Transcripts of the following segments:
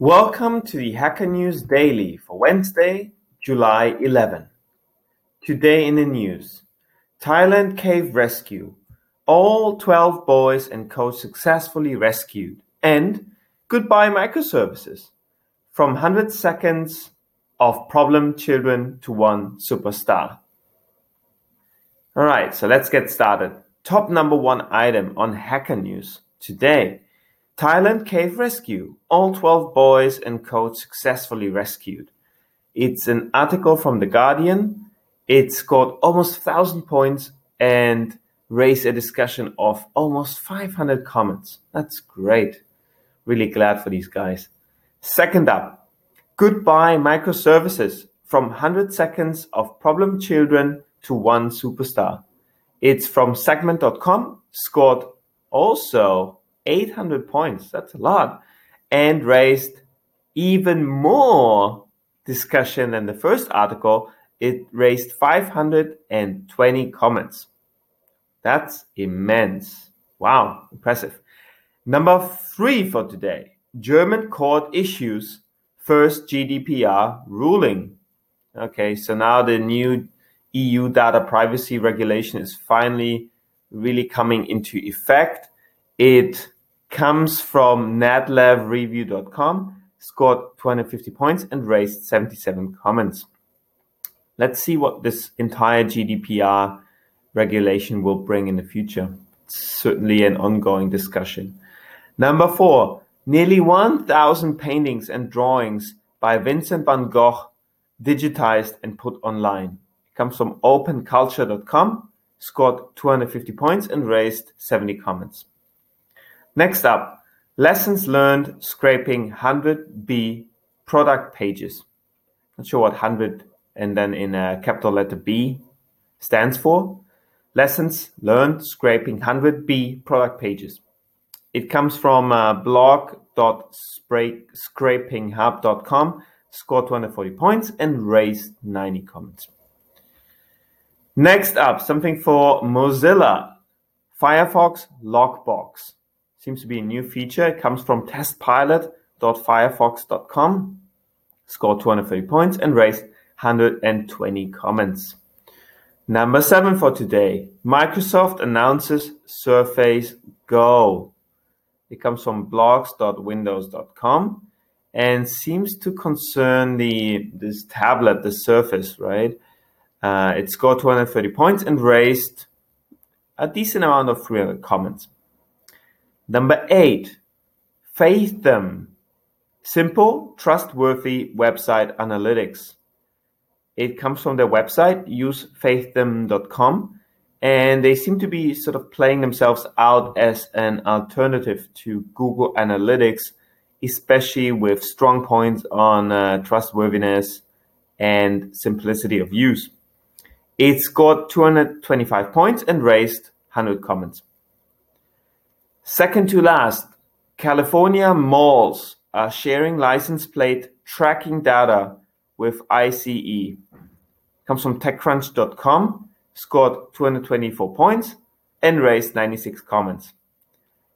Welcome to the Hacker News Daily for Wednesday, July 11. Today in the news Thailand cave rescue. All 12 boys and coach successfully rescued. And goodbye microservices. From 100 seconds of problem children to one superstar. All right, so let's get started. Top number one item on Hacker News today Thailand cave rescue. All 12 boys and coach successfully rescued. It's an article from The Guardian. It scored almost 1,000 points and raised a discussion of almost 500 comments. That's great. Really glad for these guys. Second up, goodbye microservices from 100 seconds of problem children to one superstar. It's from segment.com, scored also 800 points. That's a lot. And raised even more discussion than the first article. It raised 520 comments. That's immense. Wow, impressive. Number three for today German court issues first GDPR ruling. Okay, so now the new EU data privacy regulation is finally really coming into effect. It comes from netlabReview.com, scored 250 points and raised 77 comments. Let's see what this entire GDPR regulation will bring in the future. It's certainly an ongoing discussion. Number four, nearly 1,000 paintings and drawings by Vincent van Gogh digitized and put online. It comes from openculture.com, scored 250 points and raised 70 comments. Next up, lessons learned scraping 100B product pages. Not sure what 100 and then in a capital letter B stands for. Lessons learned scraping 100B product pages. It comes from uh, blog.scrapinghub.com, scored 240 points and raised 90 comments. Next up, something for Mozilla Firefox Lockbox. Seems to be a new feature. It comes from testpilot.firefox.com, scored 230 points, and raised 120 comments. Number seven for today Microsoft announces Surface Go. It comes from blogs.windows.com and seems to concern the this tablet, the Surface, right? Uh, it scored 230 points and raised a decent amount of 300 comments. Number eight, Fathom. Simple, trustworthy website analytics. It comes from their website, usefathom.com, and they seem to be sort of playing themselves out as an alternative to Google Analytics, especially with strong points on uh, trustworthiness and simplicity of use. It scored 225 points and raised 100 comments. Second to last, California malls are sharing license plate tracking data with ICE. Comes from TechCrunch.com, scored 224 points and raised 96 comments.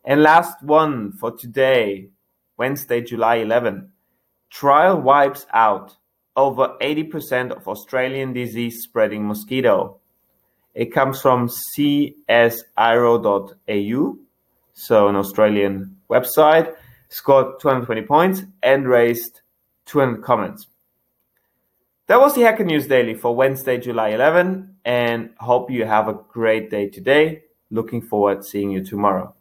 And last one for today, Wednesday, July 11. Trial wipes out over 80% of Australian disease spreading mosquito. It comes from csiro.au so an Australian website, scored 220 points and raised 200 comments. That was the Hacker News Daily for Wednesday, July 11, and hope you have a great day today. Looking forward to seeing you tomorrow.